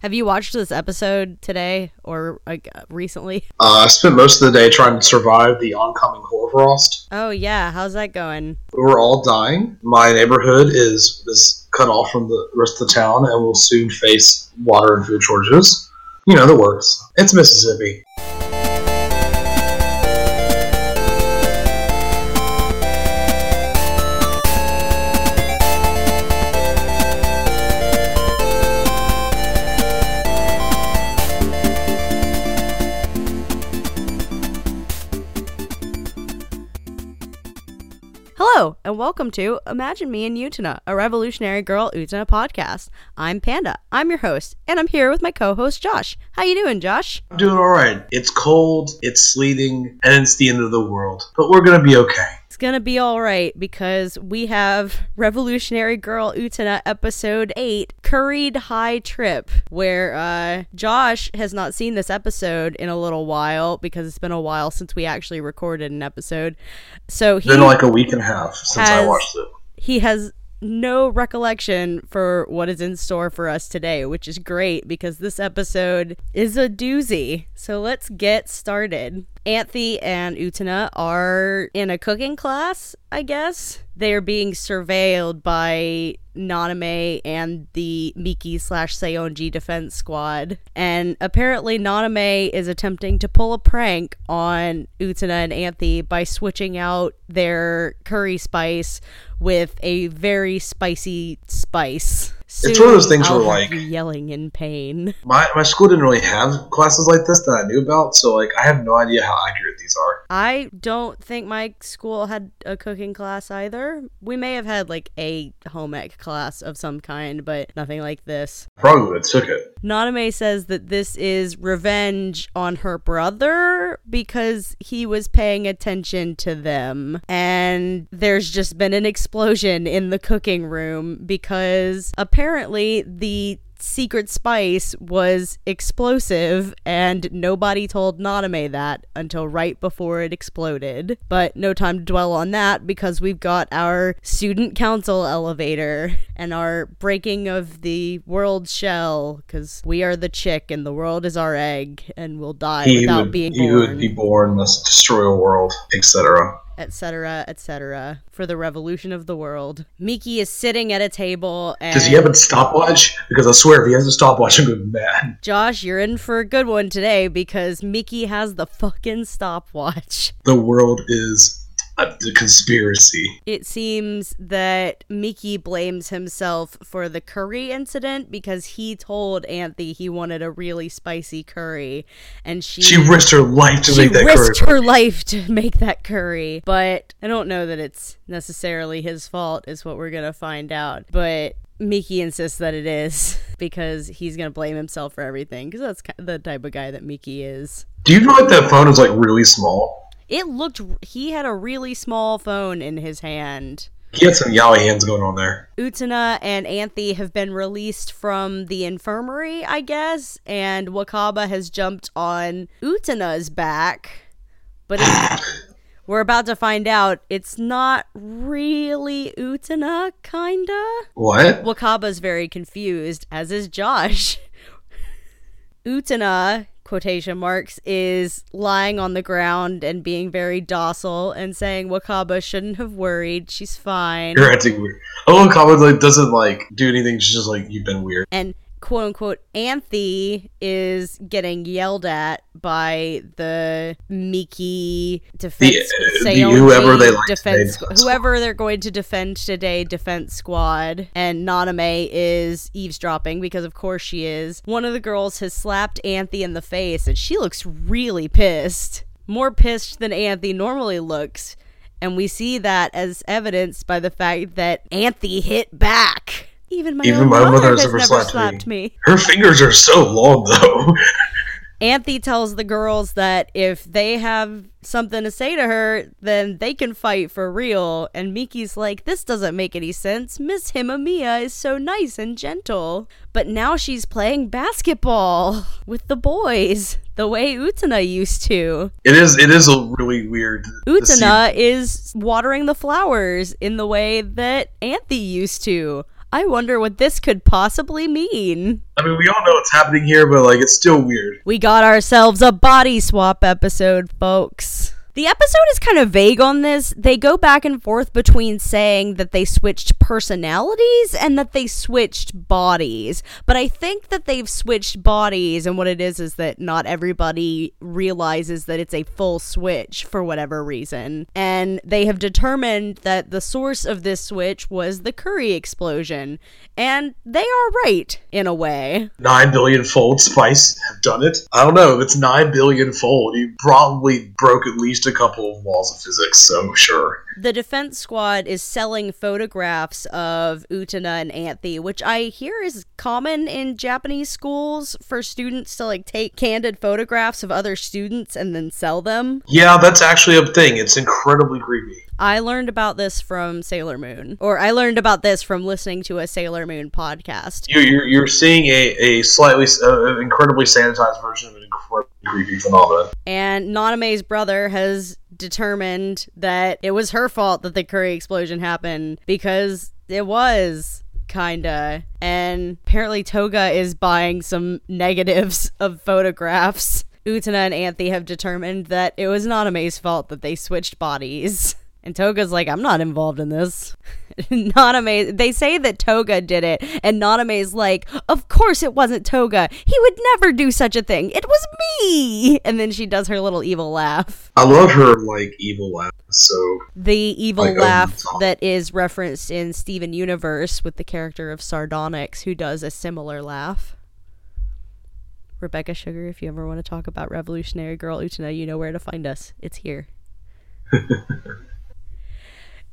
Have you watched this episode today or like, uh, recently? Uh, I spent most of the day trying to survive the oncoming hoarfrost. Oh yeah, how's that going? We're all dying. My neighborhood is is cut off from the rest of the town and will soon face water and food shortages. You know the works. It's Mississippi. Hello, and welcome to Imagine Me in Utena, a revolutionary girl Utena podcast. I'm Panda. I'm your host, and I'm here with my co-host Josh. How you doing, Josh? I'm doing all right. It's cold, it's sleeting, and it's the end of the world. But we're gonna be okay. It's gonna be all right because we have Revolutionary Girl Utena episode eight, Curried High Trip, where uh, Josh has not seen this episode in a little while because it's been a while since we actually recorded an episode. So he's Been like a week and a half since I watched it. he has no recollection for what is in store for us today, which is great because this episode is a doozy. So let's get started. Anthy and Utena are in a cooking class, I guess. They are being surveilled by Nanami and the Miki slash Saionji defense squad. And apparently Nanami is attempting to pull a prank on Utena and Anthy by switching out their curry spice with a very spicy spice. It's one of those things where, like- yelling in pain. My my school didn't really have classes like this that I knew about, so like I have no idea how accurate these are. I don't think my school had a cooking class either. We may have had like a home ec class of some kind, but nothing like this. Probably would have took it. Nanami says that this is revenge on her brother because he was paying attention to them. And there's just been an explosion in the cooking room because apparently the secret spice was explosive and nobody told Nanami that until right before it exploded. But no time to dwell on that because we've got our student council elevator and our breaking of the world shell because we are the chick and the world is our egg and we'll die He without would, being he born would be born, must destroy a world, etc. etc etc for the revolution of the world miki is sitting at a table and Does he have a stopwatch? Because I swear, if he has a stopwatch, I'm going mad. josh you're in for a good one today because miki has the fucking stopwatch The world is a, a conspiracy. it seems that Miki blames himself for the curry incident because he told Anthy he wanted a really spicy curry, and she She risked her life to she make that curry. risked curry. her life to make that curry. But I don't know that it's necessarily his fault, is what we're gonna find out. But Miki insists that it is because he's gonna blame himself for everything because that's the type of guy that Miki is. Do you know like that phone is like really small? It looked he had a really small phone in his hand. He had some yaoi hands going on there. Utena and Anthy have been released from the infirmary, I guess, and Wakaba has jumped on Utena's back. But we're about to find out it's not really Utena, kinda. What? Wakaba's very confused, as is Josh. Utena, quotation marks, is lying on the ground and being very docile and saying Wakaba shouldn't have worried. She's fine. You're acting weird. Oh, Common like doesn't like do anything. She's just like you've been weird. and quote unquote Anthy is getting yelled at by the Miki defense The- uh, the whoever they like defense today, squ- whoever they're going to defend today defense squad and Nanami is eavesdropping because of course she is. One of the girls has slapped Anthy in the face and she looks really pissed. More pissed than Anthy normally looks. And we see that as evidenced by the fact that Anthy hit back. Even my Even own my mother, mother has has never never slapped slapped, me. me. Her fingers are so long though. Anthy tells the girls that if they have something to say to her, then they can fight for real. And Miki's like, this doesn't make any sense. Miss Himemiya is so nice and gentle. But now she's playing basketball with the boys, the way Utena used to. it is. It is a really weird. Utena is watering the flowers in the way that Anthy used to. I wonder what this could possibly mean. I mean, we all know what's happening here, but like, it's still weird. We got ourselves a body swap episode, folks. The episode is kind of vague on this. They go back and forth between saying that they switched personalities and that they switched bodies. But I think that they've switched bodies, and what it is is that not everybody realizes that it's a full switch for whatever reason. And they have determined that the source of this switch was the curry explosion. And they are right, in a way. Nine billion fold spice have done it. I don't know if it's nine billion fold. You probably broke at least a couple of laws of physics, so sure. The defense squad is selling photographs of Utena and Anthy, which I hear is common in Japanese schools for students to like take candid photographs of other students and then sell them. Yeah, that's actually a thing. It's incredibly creepy. I learned about this from Sailor Moon, or I learned about this from listening to a Sailor Moon podcast. You, you're, you're seeing a, a slightly, uh, incredibly sanitized version of an incredibly creepy phenomenon. And Nanami's brother has determined that it was her fault that the curry explosion happened because it was kinda. And apparently toga is buying some negatives of photographs. Utena and anthy have determined that it was nanami's fault that they switched bodies and toga's like i'm not involved in this Nanami, they say that Toga did it, and Nanami's like, Of course it wasn't Toga. He would never do such a thing. It was me. And then she does her little evil laugh. I love her, like, evil laugh. So. The evil like, laugh that is referenced in Steven Universe with the character of Sardonyx, who does a similar laugh. Rebecca Sugar, if you ever want to talk about Revolutionary Girl Utena, you know where to find us. It's here.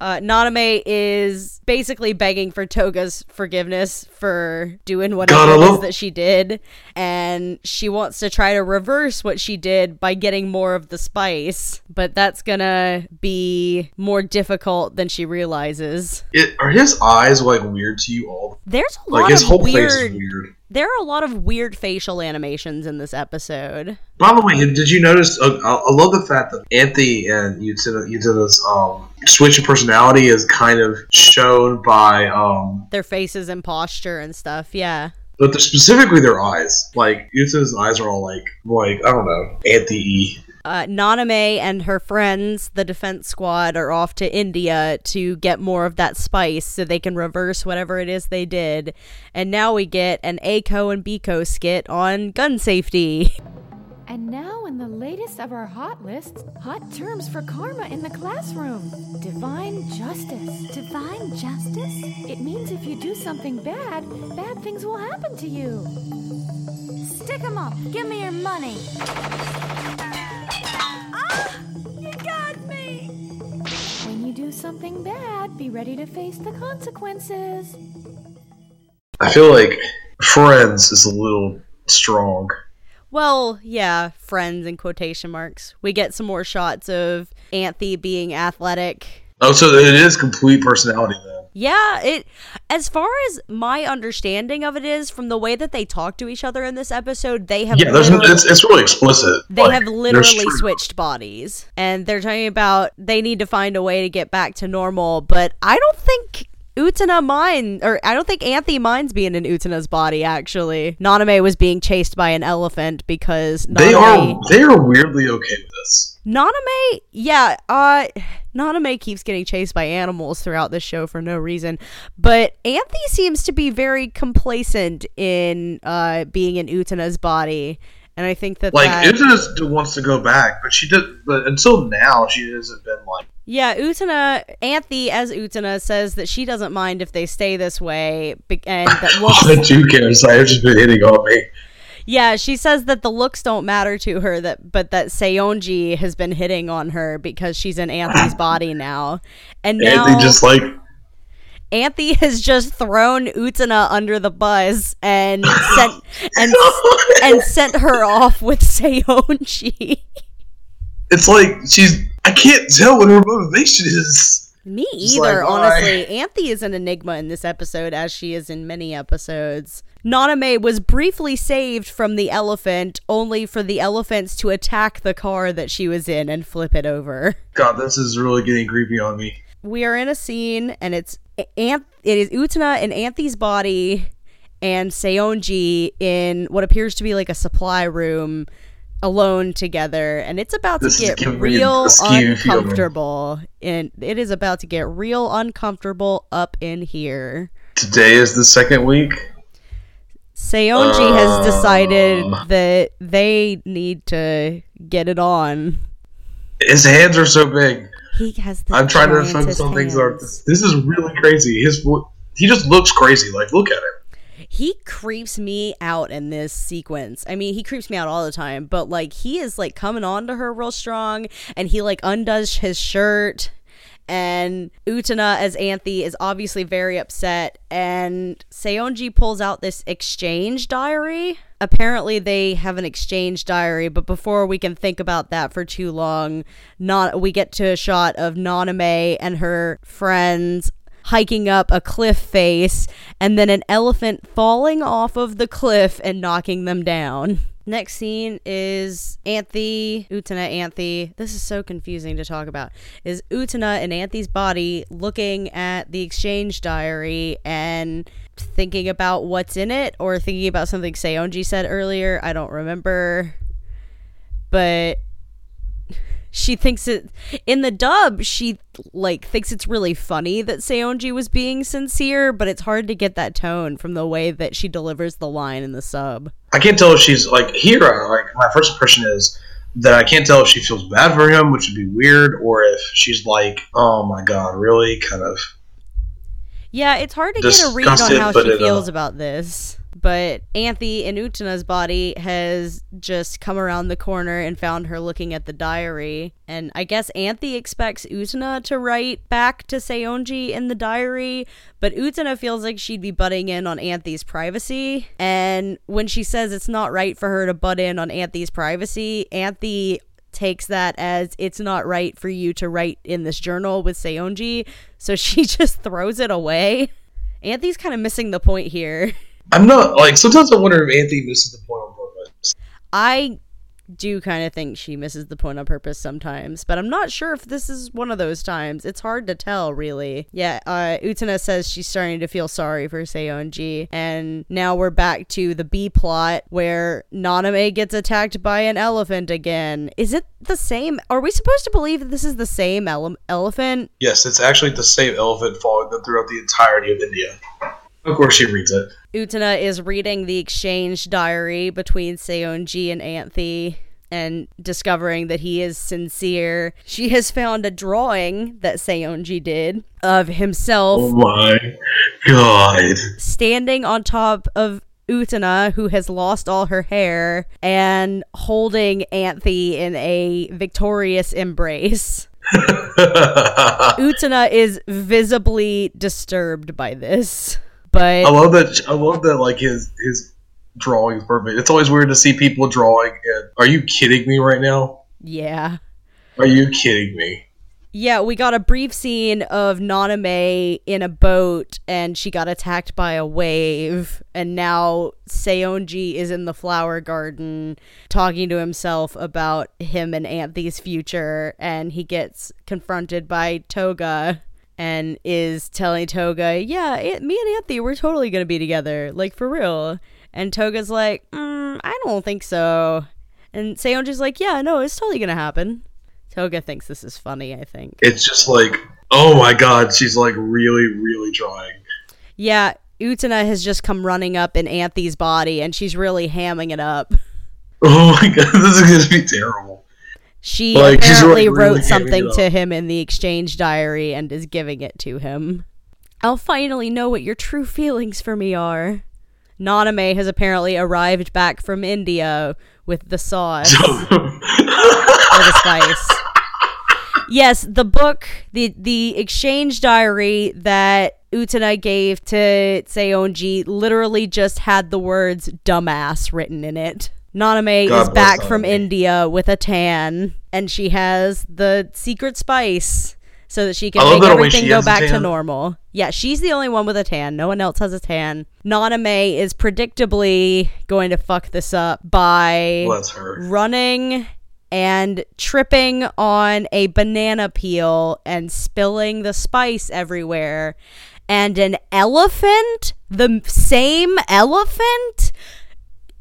uh, Nanami is basically begging for Toga's forgiveness for doing whatever it is that she did, and she wants to try to reverse what she did by getting more of the spice, but that's gonna be more difficult than she realizes. It, are his eyes like weird to you all? There's a lot like his of whole weird, face is weird there are a lot of weird facial animations in this episode. By the way, did you notice? Uh, I love the fact that Anthy and Utena's um, switch of personality is kind of shown by um, their faces and posture and stuff. Yeah. But specifically their eyes. Like Utena's eyes are all like, like I don't know, Anthy uh, Nanami and her friends, the defense squad, are off to India to get more of that spice so they can reverse whatever it is they did. And now we get an A-ko and B-ko skit on gun safety. And now, in the latest of our hot lists, hot terms for karma in the classroom divine justice. Divine justice? It means if you do something bad, bad things will happen to you. Stick 'em up. Give me your money. When you do something bad, be ready to face the consequences. I feel like Friends is a little strong. Well, yeah, friends in quotation marks. We get some more shots of Anthy being athletic. Oh, so it is complete personality then. Yeah, it as far as my understanding of it is from the way that they talk to each other in this episode, they have Yeah, there's it's, it's really explicit. They like, have literally switched bodies and they're talking about they need to find a way to get back to normal, but I don't think Utena mind, or I don't think Anthy minds being in Utena's body. Actually, Nanami was being chased by an elephant because Nanami, they are they are weirdly okay with this. Nanami, yeah, uh, Nanami keeps getting chased by animals throughout this show for no reason, but Anthy seems to be very complacent in uh being in Utena's body. And I think that like that, Utena wants to go back, but she did. But until now, she hasn't been like yeah, Utena, Anthy as Utena says that she doesn't mind if they stay this way, and that looks. oh, two cares. I've just been hitting on me. Yeah, she says that the looks don't matter to her, that but that Saionji has been hitting on her because she's in Anthy's body now, and now Anthy just like Anthy has just thrown Utena under the bus and sent and and sent her off with Saionji. It's like she's I can't tell what her motivation is. Me either, like, honestly. Anthy is an enigma in this episode, as she is in many episodes. Nanami was briefly saved from the elephant, only for the elephants to attack the car that she was in and flip it over. God, this is really getting creepy on me. We are in a scene, and it's Anth- it is Utena in Anthy's body and Saionji in what appears to be like a supply room alone together and it's about This to get real feeling. uncomfortable and it is about to get real uncomfortable up in here Today is the second week. Saionji has decided Um. that they need to get it on His hands are so big. he has the I'm trying to focus on things that are. This is really crazy. His vo- he just looks crazy. Like look at him. He creeps me out in this sequence. I mean, he creeps me out all the time, but like he is like coming on to her real strong and he like undoes his shirt and Utena as Anthy is obviously very upset and Saionji pulls out this exchange diary. Apparently they have an exchange diary, but before we can think about that for too long, not we get to a shot of Nanami and her friends hiking up a cliff face and then an elephant falling off of the cliff and knocking them down. Next scene is Anthy, Utena Anthy. This is so confusing to talk about. Is Utena in Anthy's body looking at the exchange diary and thinking about what's in it or thinking about something Saionji said earlier? I don't remember. But she thinks it in the dub she like thinks it's really funny that Saionji was being sincere, but it's hard to get that tone from the way that she delivers the line in the sub. I can't tell if she's like here. uh, Like my first impression is that I can't tell if she feels bad for him, which would be weird, or if she's like, "Oh my god, really?" Kind of. Yeah, it's hard to get a read on how she uh, feels about this. But Anthy in Utena's body has just come around the corner and found her looking at the diary. And I guess Anthy expects Utena to write back to Saionji in the diary, but Utena feels like she'd be butting in on Anthy's privacy. And when she says it's not right for her to butt in on Anthy's privacy, Anthy takes that as it's not right for you to write in this journal with Saionji, so she just throws it away. Anthy's kind of missing the point here. I'm not like sometimes I wonder if Anthony misses the point on purpose. I do kind of think she misses the point on purpose sometimes, but I'm not sure if this is one of those times. It's hard to tell, really. Yeah, uh, Utena says she's starting to feel sorry for Saionji, and now we're back to the B plot where Nanami gets attacked by an elephant again. Is it the same? Are we supposed to believe that this is the same ele- elephant? Yes, it's actually the same elephant following them throughout the entirety of India. Of course, she reads it. Utena is reading the exchange diary between Saionji and Anthy and discovering that he is sincere. She has found a drawing that Saionji did of himself Oh my god! standing on top of Utena, who has lost all her hair, and holding Anthy in a victorious embrace. Utena is visibly disturbed by this. But I love that. I love that. Like his his drawing is perfect. It's always weird to see people drawing. And are you kidding me right now? yeah. Are you kidding me? Yeah, we got a brief scene of Nanami in a boat and she got attacked by a wave. And now Saionji is in the flower garden talking to himself about him and Anthy's future. And he gets confronted by Toga and is telling Toga, Yeah, it, me and Anthy, we're totally going to be together. Like, for real. And Toga's like, mm, I don't think so. And Saionji's like, Yeah, no, it's totally going to happen. Toga thinks this is funny, I think. It's just like, oh my god, she's like really, really drawing. Yeah, Utena has just come running up in Anthy's body and she's really hamming it up. Oh my god, this is gonna be terrible. She Like, apparently really- really wrote something to him in the exchange diary and is giving it to him. I'll finally know what your true feelings for me are. Nanami has apparently arrived back from India with the sauce or the spice. Yes, the book, the the exchange diary that Utena gave to Saionji literally just had the words dumbass written in it. Nanami God is back from India with a tan and she has the secret spice so that she can make everything go back to normal. Yeah, she's the only one with a tan. No one else has a tan. Nanami is predictably going to fuck this up by running and tripping on a banana peel and spilling the spice everywhere. and an elephant, the same elephant,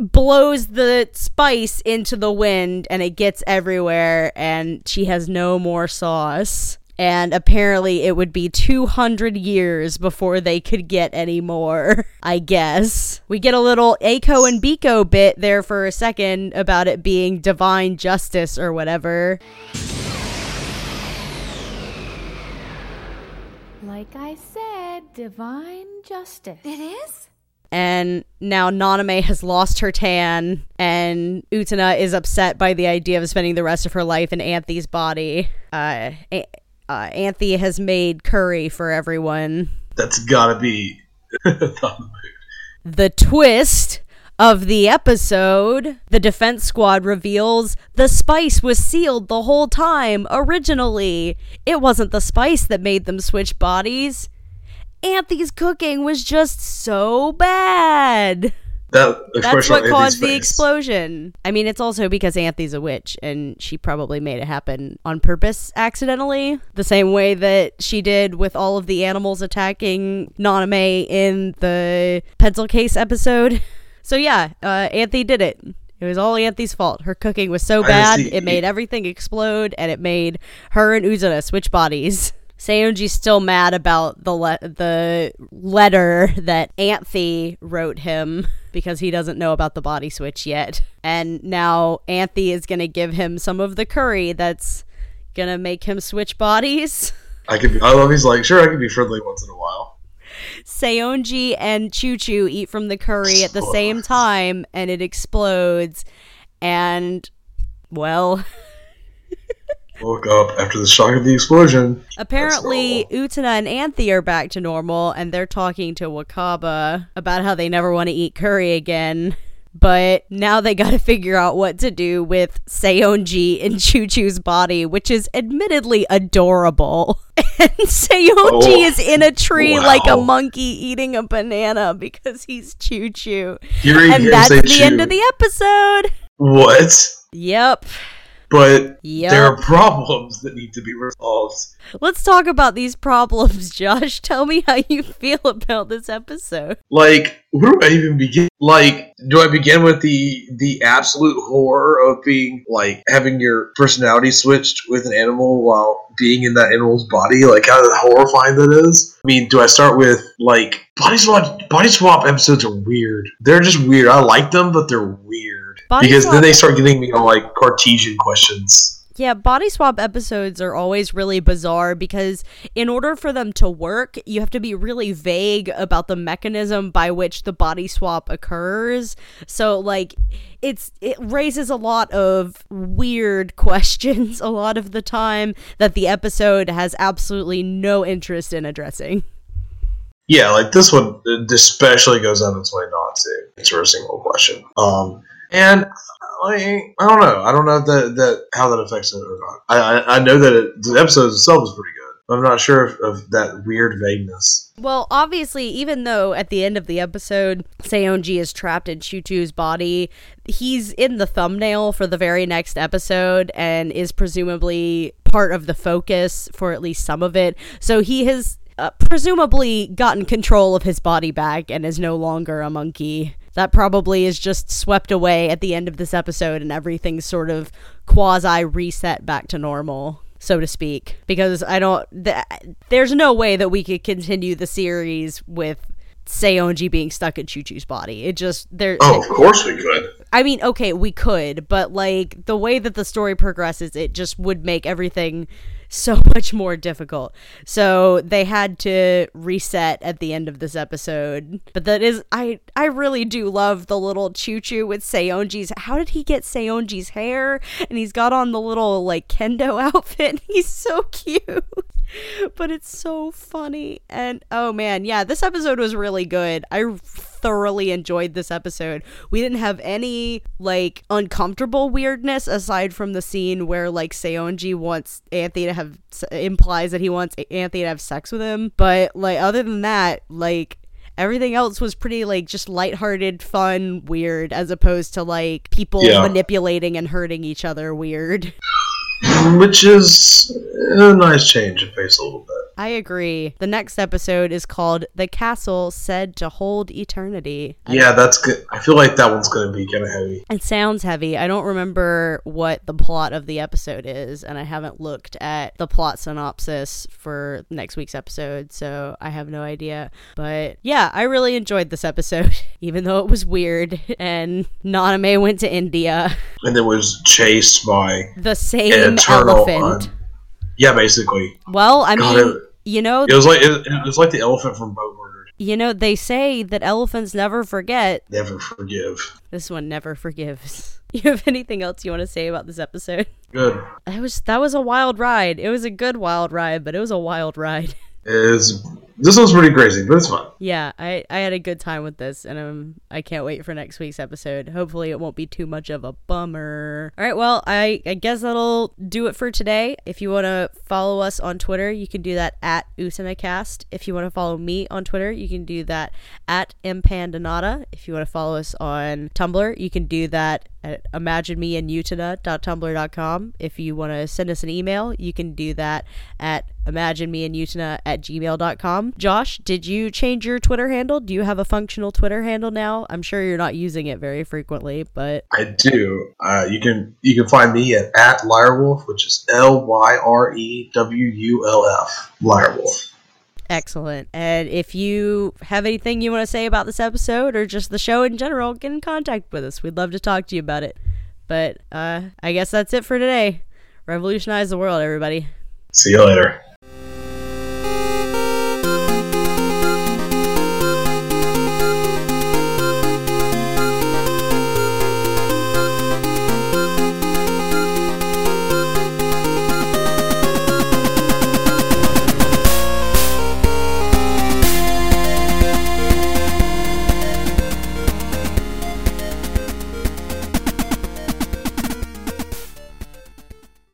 blows the spice into the wind and it gets everywhere and she has no more sauce. And apparently, it would be 200 years before they could get any more, I guess. We get a little A-ko and B-ko bit there for a second about it being divine justice or whatever. Like I said, divine justice. It is? And now Nanami has lost her tan, and Utena is upset by the idea of spending the rest of her life in Anthy's body. Uh, A- uh, Anthy has made curry for everyone. That's gotta be. The twist of the episode the defense squad reveals the spice was sealed the whole time originally. It wasn't the spice that made them switch bodies. Anthy's cooking was just so bad. that That's what Anthony's caused the face. explosion. I mean, it's also because Anthy's a witch and she probably made it happen on purpose accidentally. The same way that she did with all of the animals attacking Nanami in the pencil case episode. So, yeah, uh, Anthy did it. It was all Anthy's fault. Her cooking was so bad, it made everything explode and it made her and Utena switch bodies. Saionji's still mad about the le- the letter that Anthy wrote him because he doesn't know about the body switch yet. And now Anthy is going to give him some of the curry that's going to make him switch bodies. I could. Be, I love. He's like, sure, I can be friendly once in a while. Saionji and Chu-Chu eat from the curry at the same time and it explodes. And, well, Woke up after the shock of the explosion. Apparently, Utena and Anthy are back to normal, and they're talking to Wakaba about how they never want to eat curry again. But now they got to figure out what to do with Saionji in Chu-Chu's body, which is admittedly adorable. And Saionji Oh, is in a tree like a monkey eating a banana because he's Chu-Chu. And that's the end of the episode. What? Yep. But Yep. there are problems that need to be resolved. Let's talk about these problems, Josh. Tell me how you feel about this episode. Like, where do I even begin? Like, do I begin with the the absolute horror of being like having your personality switched with an animal while being in that animal's body? Like, how horrifying that is. I mean, do I start with like body swap? Body swap episodes are weird. They're just weird. I like them, but they're weird Body because swap- then they start giving me like Cartesian questions. Yeah, body swap episodes are always really bizarre because in order for them to work, you have to be really vague about the mechanism by which the body swap occurs. So like it's it raises a lot of weird questions a lot of the time that the episode has absolutely no interest in addressing. Yeah, like this one especially goes out of its way not to answer a single question. Um, and I don't know. I don't know that that how that affects it or not. I I, know that it, the episode itself is pretty good. I'm not sure of, of that weird vagueness. Well, obviously, even though at the end of the episode, Saionji is trapped in Chuchu's body, he's in the thumbnail for the very next episode and is presumably part of the focus for at least some of it. So he has uh, presumably gotten control of his body back and is no longer a monkey. That probably is just swept away at the end of this episode and everything's sort of quasi reset back to normal so to speak, because I don't. Th- there's no way that we could continue the series with Saionji being stuck in Chu-Chu's body. It just there. Oh, of course we could. I mean, okay, we could, but like the way that the story progresses, it just would make everything so much more difficult. So they had to reset at the end of this episode. But that is I I really do love the little choo choo with Saionji's how did he get Saionji's hair? And he's got on the little like kendo outfit. He's so cute. but it's so funny. And oh man, yeah, this episode was really good. I thoroughly enjoyed this episode. We didn't have any like uncomfortable weirdness aside from the scene where like Saionji wants Anthony to have implies that he wants Anthony to have sex with him. But like other than that, like everything else was pretty like just lighthearted, fun, weird, as opposed to like people Yeah. manipulating and hurting each other weird. which is a nice change of pace a little bit. I agree. The next episode is called The Castle Said to Hold Eternity. Yeah, that's good. I feel like that one's going to be kind of heavy. It sounds heavy. I don't remember what the plot of the episode is, and I haven't looked at the plot synopsis for next week's episode, so I have no idea. But yeah, I really enjoyed this episode, even though it was weird and Nanami went to India. And then was chased by The same. Elephant. un- yeah, basically. well, I God, mean, it- you know, It was like it, it was like the elephant from Boat Murdered. you know, they say that elephants never forget. Never forgive. This one never forgives. You have anything else you want to say about this episode? Good. It was that was a wild ride. It was a good wild ride, but it was a wild ride. Is this one's pretty crazy, but it's fun. yeah, I I had a good time with this, and um I can't wait for next week's episode. Hopefully, it won't be too much of a bummer. All right, well, I I guess that'll do it for today. If you want to follow us on Twitter, you can do that at UsanaCast. If you want to follow me on Twitter, you can do that at Impandanata. If you want to follow us on Tumblr, you can do that at imaginemeandutena.tumblr.com. If you want to send us an email, you can do that at imaginemeandutena at gmail.com. Josh, did you change your Twitter handle? Do you have a functional Twitter handle now? I'm sure you're not using it very frequently, but I do. Uh, you can you can find me at at Lyrewolf, which is L Y R E W U L F. Lyrewolf. excellent. And if you have anything you want to say about this episode or just the show in general, get in contact with us. We'd love to talk to you about it. But uh, I guess that's it for today. Revolutionize the world, everybody. See you later.